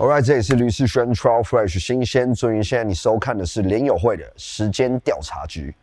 Alright，这里是律师轩 Trial Fresh 新鲜，所以现在你收看的是联友会的时间调查局。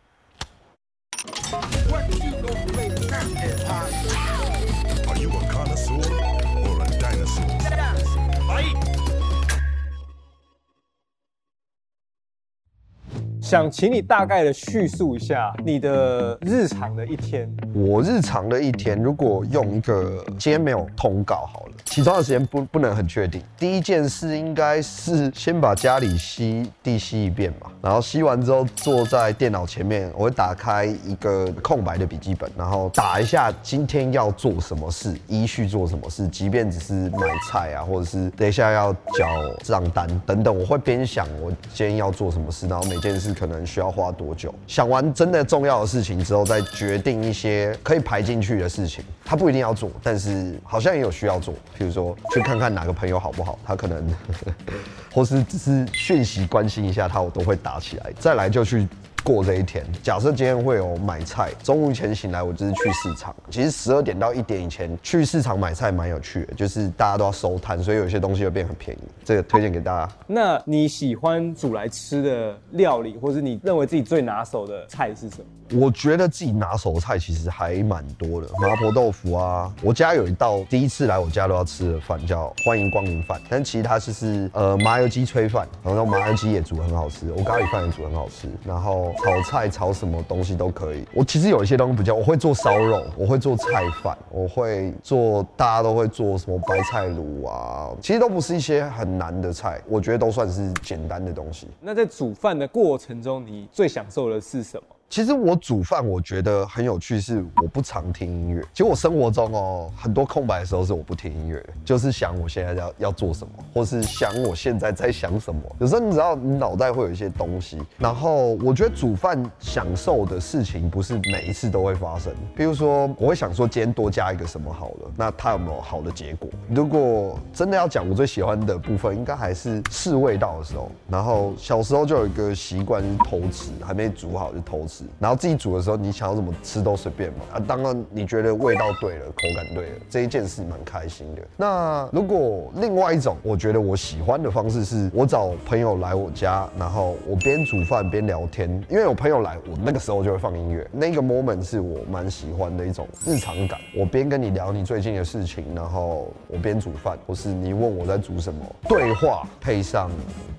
想请你大概的叙述一下你的日常的一天。我日常的一天，如果用一个今天没有通告好了，起床的时间不不能很确定。第一件事应该是先把家里吸地吸一遍吧，然后吸完之后坐在电脑前面，我会打开一个空白的笔记本，然后打一下今天要做什么事，依序做什么事，即便只是买菜啊，或者是等一下要缴账单等等，我会边想我今天要做什么事，然后每件事。可能需要花多久？想完真的重要的事情之后，再决定一些可以排进去的事情。他不一定要做，但是好像也有需要做。譬如说，去看看哪个朋友好不好，他可能，或是只是讯息关心一下他，我都会打起来。再来就去。过这一天，假设今天会有买菜，中午前醒来，我就是去市场。其实十二点到一点以前去市场买菜蛮有趣的，就是大家都要收摊，所以有些东西会变很便宜。这个推荐给大家。那你喜欢煮来吃的料理，或是你认为自己最拿手的菜是什么？我觉得自己拿手的菜其实还蛮多的，麻婆豆腐啊。我家有一道第一次来我家都要吃的饭，叫欢迎光临饭。但其实它就是呃麻油鸡炊饭，然后麻油鸡也煮很好吃，我咖喱饭也煮很好吃，然后炒菜炒什么东西都可以。我其实有一些东西比较，我会做烧肉，我会做菜饭，我会做大家都会做什么白菜卤啊，其实都不是一些很难的菜，我觉得都算是简单的东西。那在煮饭的过程中，你最享受的是什么？其实我煮饭，我觉得很有趣，是我不常听音乐。其实我生活中哦，很多空白的时候是我不听音乐，就是想我现在要要做什么，或是想我现在在想什么。有时候你知道，你脑袋会有一些东西。然后我觉得煮饭享受的事情不是每一次都会发生。比如说，我会想说今天多加一个什么好了，那它有没有好的结果？如果真的要讲我最喜欢的部分，应该还是试味道的时候。然后小时候就有一个习惯，是偷吃，还没煮好就偷吃。然后自己煮的时候，你想要怎么吃都随便嘛。啊，当然你觉得味道对了，口感对了，这一件事蛮开心的。那如果另外一种，我觉得我喜欢的方式是，我找朋友来我家，然后我边煮饭边聊天。因为有朋友来，我那个时候就会放音乐。那个 moment 是我蛮喜欢的一种日常感。我边跟你聊你最近的事情，然后我边煮饭，或是你问我在煮什么，对话配上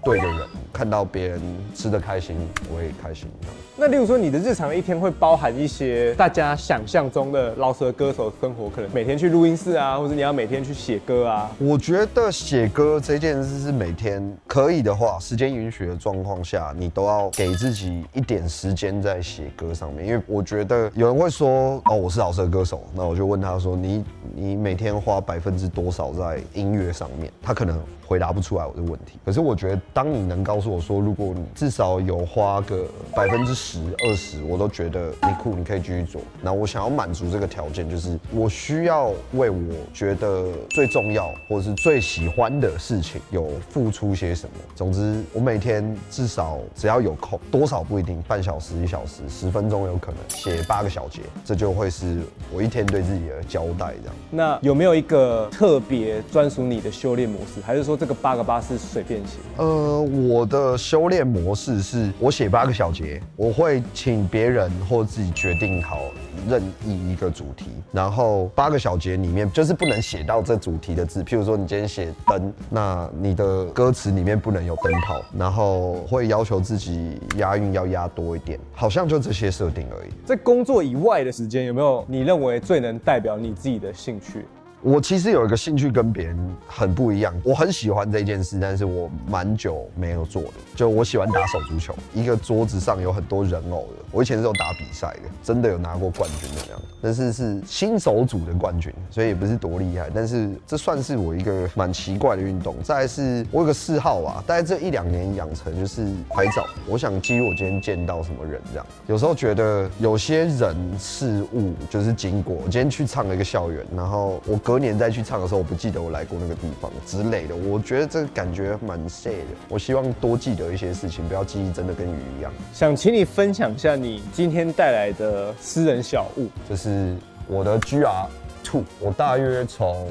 对的人，看到别人吃得开心，我也开心。那例如说，你你的日常一天会包含一些大家想象中的饶舌歌手生活，可能每天去录音室啊，或者你要每天去写歌啊。我觉得写歌这件事是每天可以的话，时间允许的状况下，你都要给自己一点时间在写歌上面。因为我觉得有人会说，哦，我是饶舌歌手，那我就问他说，你你每天花百分之多少在音乐上面？他可能。回答不出来我的问题，可是我觉得，当你能告诉我说，如果你至少有花个百分之十、二十，我都觉得你酷，你可以继续做。那我想要满足这个条件，就是我需要为我觉得最重要或者是最喜欢的事情有付出些什么。总之，我每天至少只要有空，多少不一定，半小时、一小时、十分钟有可能写八个小节，这就会是我一天对自己的交代。这样。那有没有一个特别专属你的修炼模式，还是说？这个八个八是随便写。呃，我的修炼模式是我写八个小节，我会请别人或自己决定好任意一个主题，然后八个小节里面就是不能写到这主题的字。譬如说你今天写灯，那你的歌词里面不能有灯泡，然后会要求自己押韵要押多一点，好像就这些设定而已。在工作以外的时间，有没有你认为最能代表你自己的兴趣？我其实有一个兴趣跟别人很不一样，我很喜欢这件事，但是我蛮久没有做的。就我喜欢打手足球，一个桌子上有很多人偶的。我以前是有打比赛的，真的有拿过冠军的这样，但是是新手组的冠军，所以也不是多厉害。但是这算是我一个蛮奇怪的运动。再来是我有个嗜好吧，大概这一两年养成就是拍照。我想记录我今天见到什么人这样。有时候觉得有些人事物就是经过。我今天去唱了一个校园，然后我。隔年再去唱的时候，我不记得我来过那个地方之类的。我觉得这个感觉蛮 sad 的。我希望多记得一些事情，不要记忆真的跟鱼一样。想请你分享一下你今天带来的私人小物，这是我的 GR two。我大约从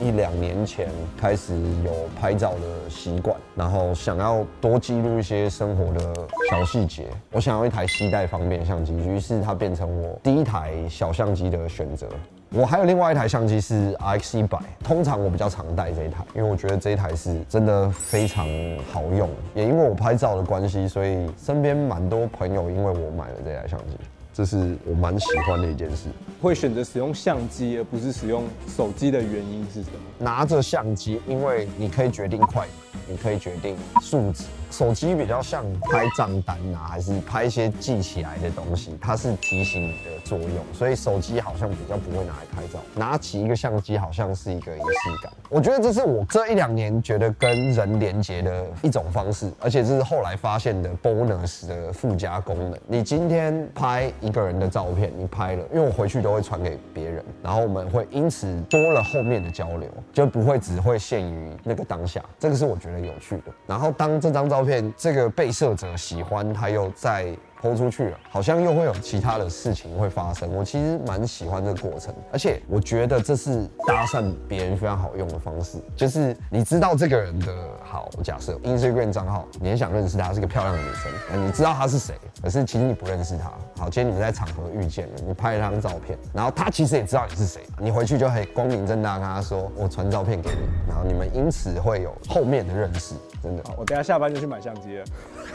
一两年前开始有拍照的习惯，然后想要多记录一些生活的小细节。我想要一台携带方便相机，于是它变成我第一台小相机的选择。我还有另外一台相机是 RX 一百通常我比较常带这一台，因为我觉得这一台是真的非常好用。也因为我拍照的关系，所以身边蛮多朋友因为我买了这台相机，这是我蛮喜欢的一件事。会选择使用相机而不是使用手机的原因是什么？拿着相机，因为你可以决定快门，你可以决定数值。手机比较像拍账单啊，还是拍一些记起来的东西，它是提醒你的作用，所以手机好像比较不会拿来拍照。拿起一个相机，好像是一个仪式感。我觉得这是我这一两年觉得跟人连接的一种方式，而且这是后来发现的 bonus 的附加功能。你今天拍一个人的照片，你拍了，因为我回去都会传给别人，然后我们会因此多了后面的交流，就不会只会限于那个当下。这个是我觉得有趣的。然后当这张照照片这个被摄者喜欢，还有在。抛出去了，好像又会有其他的事情会发生。我其实蛮喜欢这个过程，而且我觉得这是搭讪别人非常好用的方式。就是你知道这个人的好，假设 Instagram 账号，你也想认识她，是个漂亮的女生，你知道她是谁，可是其实你不认识她。好，今天你们在场合遇见了，你拍了张照片，然后她其实也知道你是谁，你回去就可以光明正大跟她说，我传照片给你，然后你们因此会有后面的认识。真的，我等下下班就去买相机了。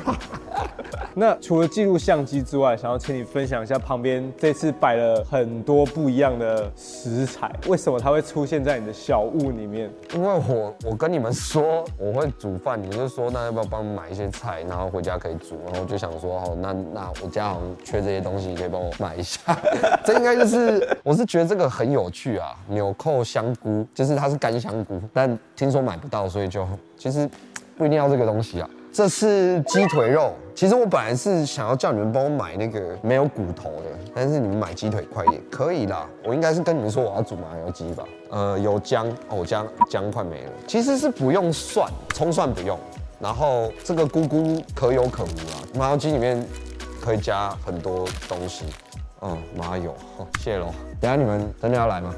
那除了记录相机之外，想要请你分享一下旁边这次摆了很多不一样的食材，为什么它会出现在你的小屋里面？因为我我跟你们说我会煮饭，你们就说那要不要帮我买一些菜，然后回家可以煮，然后我就想说哦，那那我家好像缺这些东西，你可以帮我买一下。这应该就是我是觉得这个很有趣啊，纽扣香菇，就是它是干香菇，但听说买不到，所以就其实。不一定要这个东西啊，这是鸡腿肉。其实我本来是想要叫你们帮我买那个没有骨头的，但是你们买鸡腿块也可以啦。我应该是跟你们说我要煮麻油鸡吧？呃，有姜哦，姜姜快没了。其实是不用蒜，葱蒜不用。然后这个菇菇可有可无啊。麻油鸡里面可以加很多东西。嗯，麻油，好，谢喽。等下你们真的要来吗？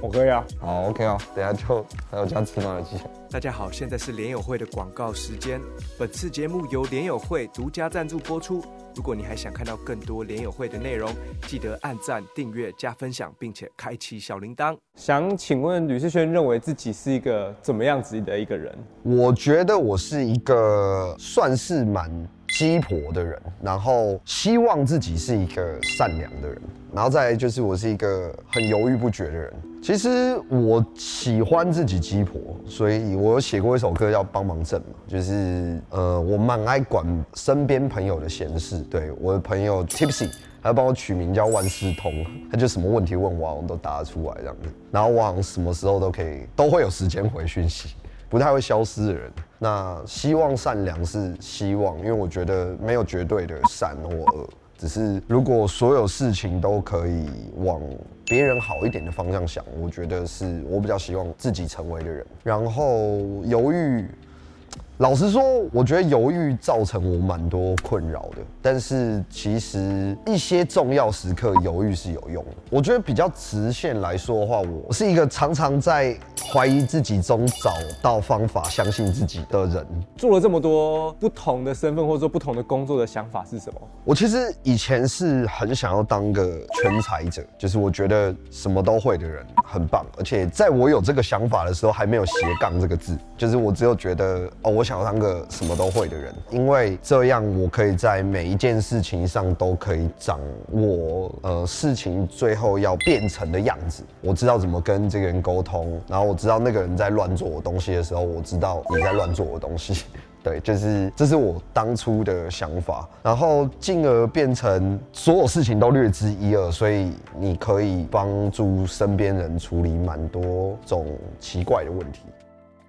我可以啊。好，OK 哦。等下就还有加芝麻的鸡。大家好，现在是联友会的广告时间。本次节目由联友会独家赞助播出。如果你还想看到更多联友会的内容，记得按赞、订阅、加分享，并且开启小铃铛。想请问吕世轩认为自己是一个怎么样子的一个人？我觉得我是一个算是蛮鸡婆的人，然后希望自己是一个善良的人，然后再来就是我是一个很犹豫不决的人。其实我喜欢自己鸡婆，所以我有写过一首歌叫《帮忙郑》嘛，就是呃，我蛮爱管身边朋友的闲事。对，我的朋友 Tipsy，他帮我取名叫万事通，他就什么问题问我，我都答得出来这样子。然后我好像什么时候都可以，都会有时间回讯息，不太会消失的人。那希望善良是希望，因为我觉得没有绝对的善或恶，只是如果所有事情都可以往别人好一点的方向想，我觉得是我比较希望自己成为的人。然后犹豫。老实说，我觉得犹豫造成我蛮多困扰的。但是其实一些重要时刻犹豫是有用的。我觉得比较直线来说的话，我是一个常常在怀疑自己中找到方法、相信自己的人。做了这么多不同的身份或者说不同的工作的想法是什么？我其实以前是很想要当个全才者，就是我觉得什么都会的人很棒。而且在我有这个想法的时候，还没有斜杠这个字，就是我只有觉得哦，我。想要当个什么都会的人，因为这样我可以在每一件事情上都可以掌握，呃，事情最后要变成的样子。我知道怎么跟这个人沟通，然后我知道那个人在乱做我东西的时候，我知道你在乱做我东西。对，就是这是我当初的想法，然后进而变成所有事情都略知一二，所以你可以帮助身边人处理蛮多种奇怪的问题。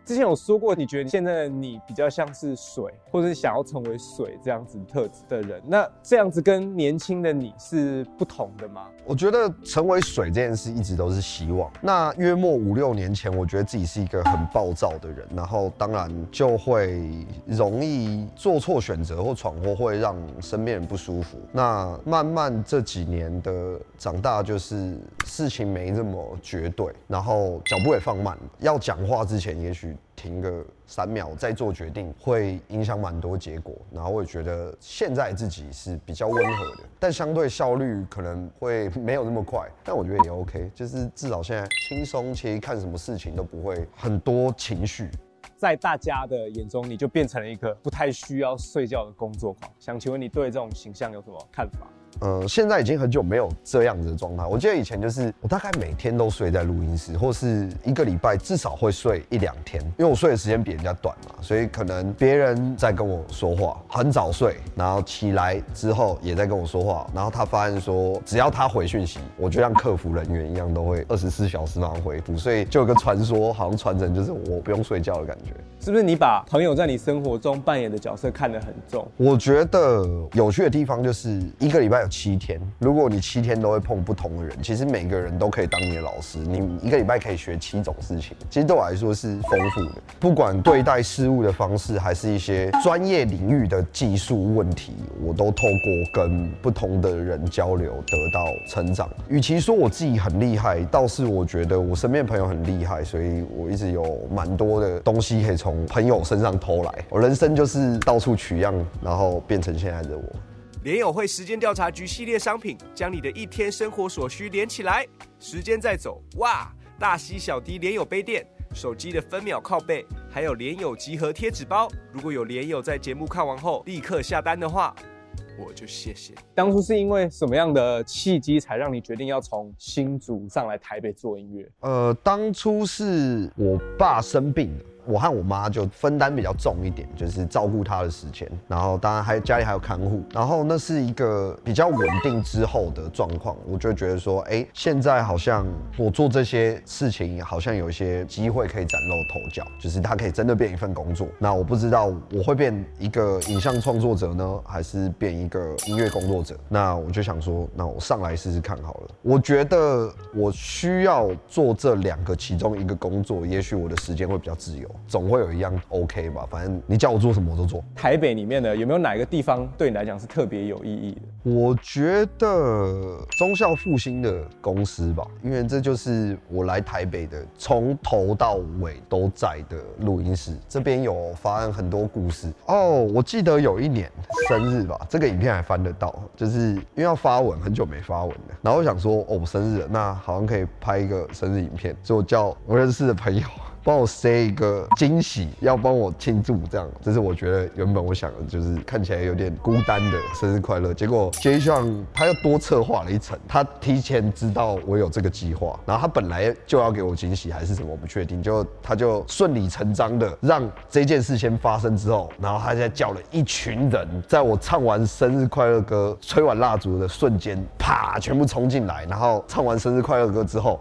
之前有说过，你觉得现在的你比较像是水，或者是想要成为水这样子特质的人。那这样子跟年轻的你是不同的吗？我觉得成为水这件事一直都是希望。那约莫五六年前，我觉得自己是一个很暴躁的人，然后当然就会容易做错选择或闯祸，会让身边人不舒服。那慢慢这几年的长大，就是事情没这么绝对，然后脚步也放慢。要讲话之前，也许停个三秒再做决定，会影响蛮多结果。然后我也觉得现在自己是比较温和的，但相对效率可能会没有那么快。但我觉得也 OK，就是至少现在轻松，其实看什么事情都不会很多情绪。在大家的眼中，你就变成了一个不太需要睡觉的工作狂。想请问你对这种形象有什么看法？呃，现在已经很久没有这样子的状态。我记得以前就是我大概每天都睡在录音室，或是一个礼拜至少会睡一两天，因为我睡的时间比人家短嘛，所以可能别人在跟我说话，很早睡，然后起来之后也在跟我说话，然后他发现说只要他回讯息，我就像客服人员一样都会二十四小时马上回复，所以就有个传说，好像传承就是我不用睡觉的感觉。是不是你把朋友在你生活中扮演的角色看得很重？我觉得有趣的地方就是一个礼拜七天，如果你七天都会碰不同的人，其实每个人都可以当你的老师。你一个礼拜可以学七种事情，其实对我来说是丰富的。不管对待事物的方式，还是一些专业领域的技术问题，我都透过跟不同的人交流得到成长。与其说我自己很厉害，倒是我觉得我身边朋友很厉害，所以我一直有蛮多的东西可以从朋友身上偷来。我人生就是到处取样，然后变成现在的我。联友会时间调查局系列商品，将你的一天生活所需连起来。时间在走，哇！大 C 小迪联友杯垫，手机的分秒靠背，还有联友集合贴纸包。如果有联友在节目看完后立刻下单的话，我就谢谢。当初是因为什么样的契机，才让你决定要从新竹上来台北做音乐？呃，当初是我爸生病。我和我妈就分担比较重一点，就是照顾她的时间，然后当然还家里还有看护，然后那是一个比较稳定之后的状况，我就觉得说，哎，现在好像我做这些事情，好像有一些机会可以崭露头角，就是它可以真的变一份工作。那我不知道我会变一个影像创作者呢，还是变一个音乐工作者？那我就想说，那我上来试试看好了。我觉得我需要做这两个其中一个工作，也许我的时间会比较自由。总会有一样 OK 吧，反正你叫我做什么我都做。台北里面的有没有哪一个地方对你来讲是特别有意义的？我觉得忠孝复兴的公司吧，因为这就是我来台北的从头到尾都在的录音室。这边有发生很多故事哦。我记得有一年生日吧，这个影片还翻得到，就是因为要发文，很久没发文了。然后我想说，哦，生日了，那好像可以拍一个生日影片，所以我叫我认识的朋友。帮我塞一个惊喜，要帮我庆祝，这样，这是我觉得原本我想的，就是看起来有点孤单的生日快乐。结果 J 上他又多策划了一层，他提前知道我有这个计划，然后他本来就要给我惊喜还是什么，我不确定，就他就顺理成章的让这件事先发生之后，然后他再叫了一群人，在我唱完生日快乐歌、吹完蜡烛的瞬间，啪，全部冲进来，然后唱完生日快乐歌之后，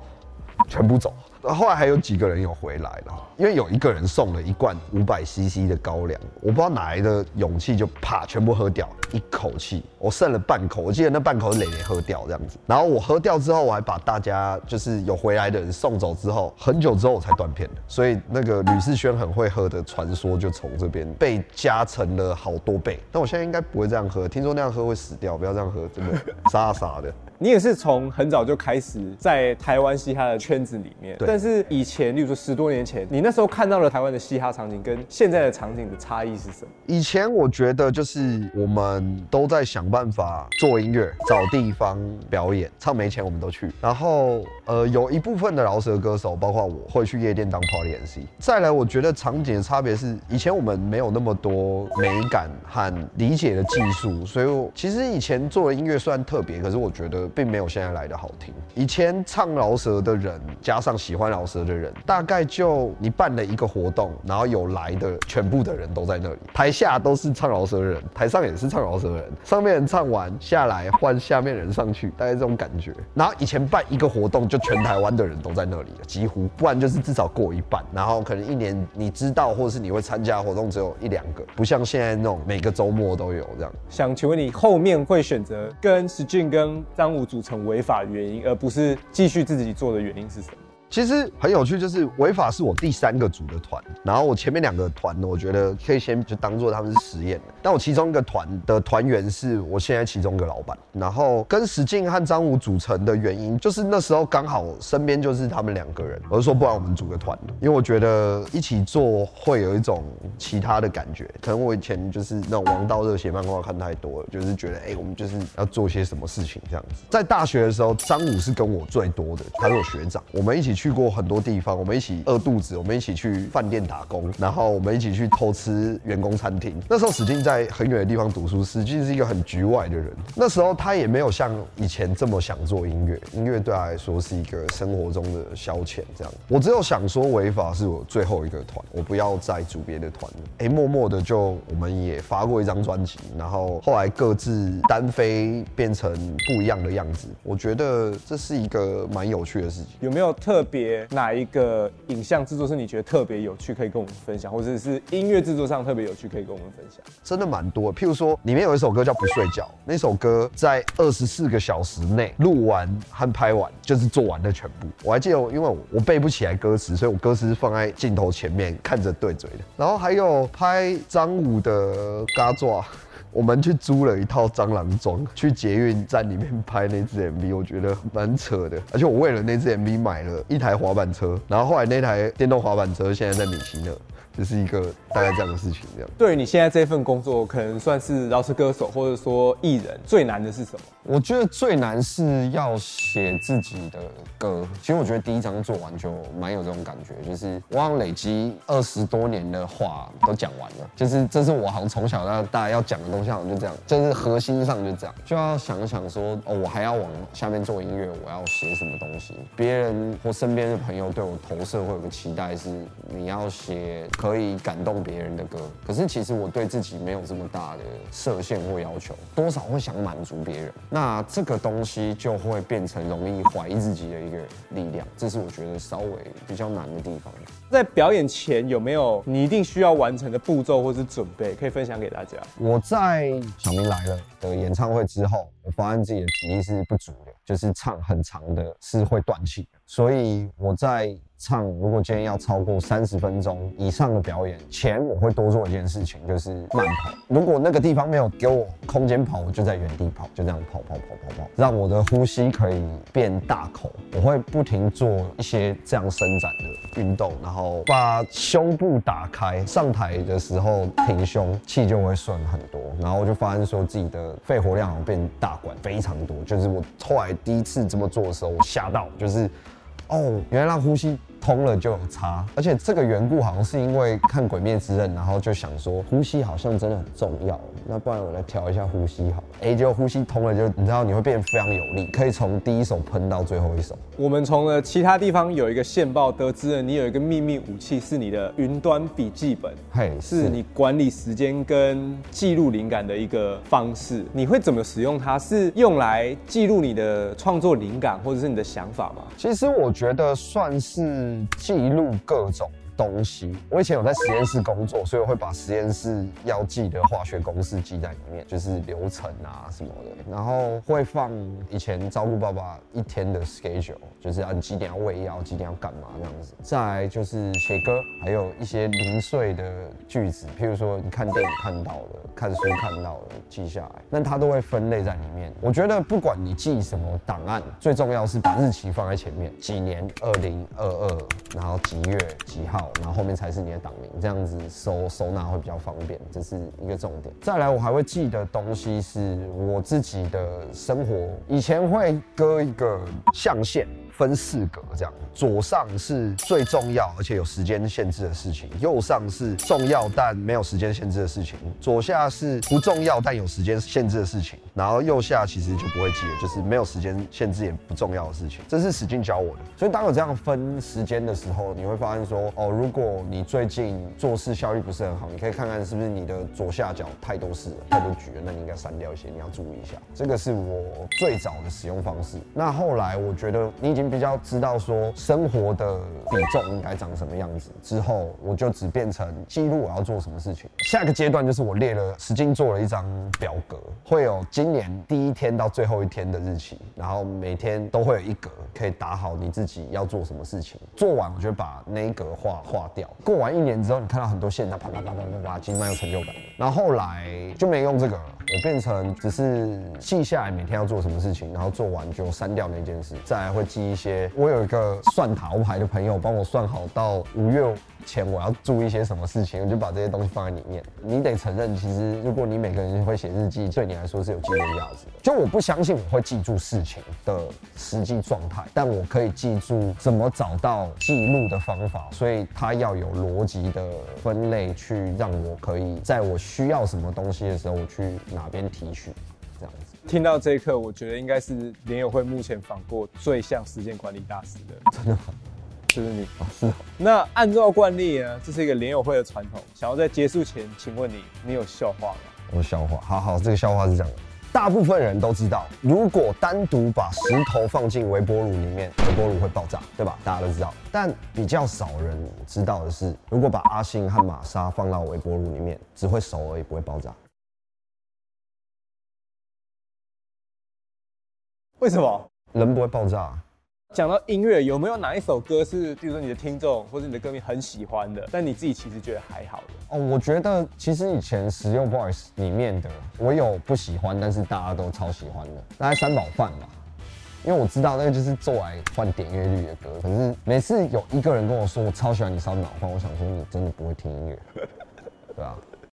全部走。后来还有几个人有回来了，因为有一个人送了一罐五百 CC 的高粱，我不知道哪来的勇气，就啪全部喝掉，一口气，我剩了半口，我记得那半口是磊磊喝掉这样子。然后我喝掉之后，我还把大家就是有回来的人送走之后，很久之后我才断片的。所以那个吕士轩很会喝的传说就从这边被加成了好多倍。但我现在应该不会这样喝，听说那样喝会死掉，不要这样喝，真的傻傻的。你也是从很早就开始在台湾嘻哈的圈子里面，对。但是以前，例如说十多年前，你那时候看到了台湾的嘻哈场景跟现在的场景的差异是什么？以前我觉得就是我们都在想办法做音乐，找地方表演，唱没钱我们都去。然后呃，有一部分的饶舌歌手，包括我会去夜店当 party MC。再来，我觉得场景的差别是，以前我们没有那么多美感和理解的技术，所以我其实以前做的音乐虽然特别，可是我觉得。并没有现在来的好听。以前唱饶舌的人加上喜欢饶舌的人，大概就你办了一个活动，然后有来的全部的人都在那里，台下都是唱饶舌的人，台上也是唱饶舌的人，上面人唱完下来换下面人上去，大概这种感觉。然后以前办一个活动，就全台湾的人都在那里了，几乎，不然就是至少过一半。然后可能一年你知道或者是你会参加活动只有一两个，不像现在那种每个周末都有这样。想请问你后面会选择跟石俊跟张 不组成违法原因，而不是继续自己做的原因是什么？其实很有趣，就是违法是我第三个组的团，然后我前面两个团呢，我觉得可以先就当做他们是实验。但我其中一个团的团员是我现在其中一个老板，然后跟史进和张武组成的原因，就是那时候刚好身边就是他们两个人，我就说不然我们组个团，因为我觉得一起做会有一种其他的感觉。可能我以前就是那种王道热血漫画看太多了，就是觉得哎、我们就是要做些什么事情这样子。在大学的时候，张武是跟我最多的，他是我学长，我们一起。去过很多地方，我们一起饿肚子，我们一起去饭店打工，然后我们一起去偷吃员工餐厅。那时候史进在很远的地方读书，史进是一个很局外的人。那时候他也没有像以前这么想做音乐，音乐对他来说是一个生活中的消遣。这样，我只有想说，违法是我最后一个团，我不要再组别的团了。哎，默默的就我们也发过一张专辑，然后后来各自单飞，变成不一样的样子。我觉得这是一个蛮有趣的事情。有没有特别哪一个影像制作是你觉得特别有趣，可以跟我们分享，或者是音乐制作上特别有趣，可以跟我们分享？真的蛮多，譬如说里面有一首歌叫《不睡觉》，那首歌在二十四个小时内录完和拍完，就是做完了全部。我还记得，因为我我背不起来歌词，所以我歌词是放在镜头前面看着对嘴的。然后还有拍张武的嘎爪。我们去租了一套蟑螂装，去捷运站里面拍那只 MV，我觉得蛮扯的。而且我为了那只 MV 买了一台滑板车，然后后来那台电动滑板车现在在米奇那，这是一个大概这样的事情，这样。对于你现在这份工作，可能算是饶舌歌手或者说艺人，最难的是什么？我觉得最难是要写自己的歌。其实我觉得第一张做完就蛮有这种感觉，就是我好像累积二十多年的话都讲完了，就是这是我好像从小到大要讲的东西，好像就这样，就是核心上就这样，就要想一想说，哦，我还要往下面做音乐，我要写什么东西？别人或身边的朋友对我投射会有个期待是，你要写。可以感动别人的歌，可是其实我对自己没有这么大的设限或要求，多少会想满足别人，那这个东西就会变成容易怀疑自己的一个力量，这是我觉得稍微比较难的地方。在表演前有没有你一定需要完成的步骤或是准备，可以分享给大家？我在小明来了的演唱会之后，我发现自己的体力是不足的，就是唱很长的是会断气，所以我在。唱，如果今天要超过三十分钟以上的表演前，我会多做一件事情，就是慢跑。如果那个地方没有给我空间跑，我就在原地跑，就这样跑跑跑跑跑，让我的呼吸可以变大口。我会不停做一些这样伸展的运动，然后把胸部打开，上台的时候挺胸，气就会顺很多。然后我就发现说自己的肺活量变大管非常多，就是我后来第一次这么做的时候，我吓到，就是哦，原来让呼吸。通了就有差，而且这个缘故好像是因为看《鬼灭之刃》，然后就想说呼吸好像真的很重要，那不然我来调一下呼吸好了。哎，就呼吸通了，就你知道你会变得非常有力，可以从第一手喷到最后一手。我们从了其他地方有一个线报得知了，你有一个秘密武器是你的云端笔记本，嘿，是你管理时间跟记录灵感的一个方式。你会怎么使用它？是用来记录你的创作灵感或者是你的想法吗？其实我觉得算是。记录各种。东西，我以前有在实验室工作，所以我会把实验室要记的化学公式记在里面，就是流程啊什么的。然后会放以前照顾爸爸一天的 schedule，就是啊几点要喂药，几点要干嘛这样子。再来就是写歌，还有一些零碎的句子，譬如说你看电影看到的，看书看到的，记下来，那它都会分类在里面。我觉得不管你记什么档案，最重要是把日期放在前面，几年，二零二二，然后几月几号。然后后面才是你的党名，这样子收收纳会比较方便，这是一个重点。再来，我还会记得东西是我自己的生活，以前会割一个象限。分四格这样，左上是最重要而且有时间限制的事情，右上是重要但没有时间限制的事情，左下是不重要但有时间限制的事情，然后右下其实就不会记了，就是没有时间限制也不重要的事情。这是史进教我的。所以当有这样分时间的时候，你会发现说，哦，如果你最近做事效率不是很好，你可以看看是不是你的左下角太多事了，太多局了，那你应该删掉一些，你要注意一下。这个是我最早的使用方式。那后来我觉得你已经。比较知道说生活的比重应该长什么样子之后，我就只变成记录我要做什么事情。下一个阶段就是我列了，使劲做了一张表格，会有今年第一天到最后一天的日期，然后每天都会有一格可以打好你自己要做什么事情。做完我就把那一格划划掉。过完一年之后，你看到很多线，它啪啪啪啪啪啪，其实蛮有成就感。然后后来就没用这个。我变成只是记下来每天要做什么事情，然后做完就删掉那件事，再来会记一些。我有一个算塔罗牌的朋友帮我算好到五月前我要注意一些什么事情，我就把这些东西放在里面。你得承认，其实如果你每个人会写日记，对你来说是有记录价值的。就我不相信我会记住事情的实际状态，但我可以记住怎么找到记录的方法，所以它要有逻辑的分类，去让我可以在我需要什么东西的时候，我去哪边提取，这样子。听到这一刻，我觉得应该是联友会目前访过最像时间管理大师的，真的吗？就是你啊，是。那按照惯例呢，这是一个联友会的传统。想要在结束前，请问你，你有笑话吗？我笑话，好好，这个笑话是这样的：大部分人都知道，如果单独把石头放进微波炉里面，微波炉会爆炸，对吧？大家都知道。但比较少人知道的是，如果把阿信和玛莎放到微波炉里面，只会熟而已，不会爆炸。为什么？人不会爆炸。讲到音乐，有没有哪一首歌是，比如说你的听众或者你的歌迷很喜欢的，但你自己其实觉得还好的？哦，我觉得其实以前实用 Voice 里面的，我有不喜欢，但是大家都超喜欢的，大概三宝饭吧。因为我知道那个就是做来换点阅率的歌，可是每次有一个人跟我说我超喜欢你烧脑饭，我想说你真的不会听音乐，对吧？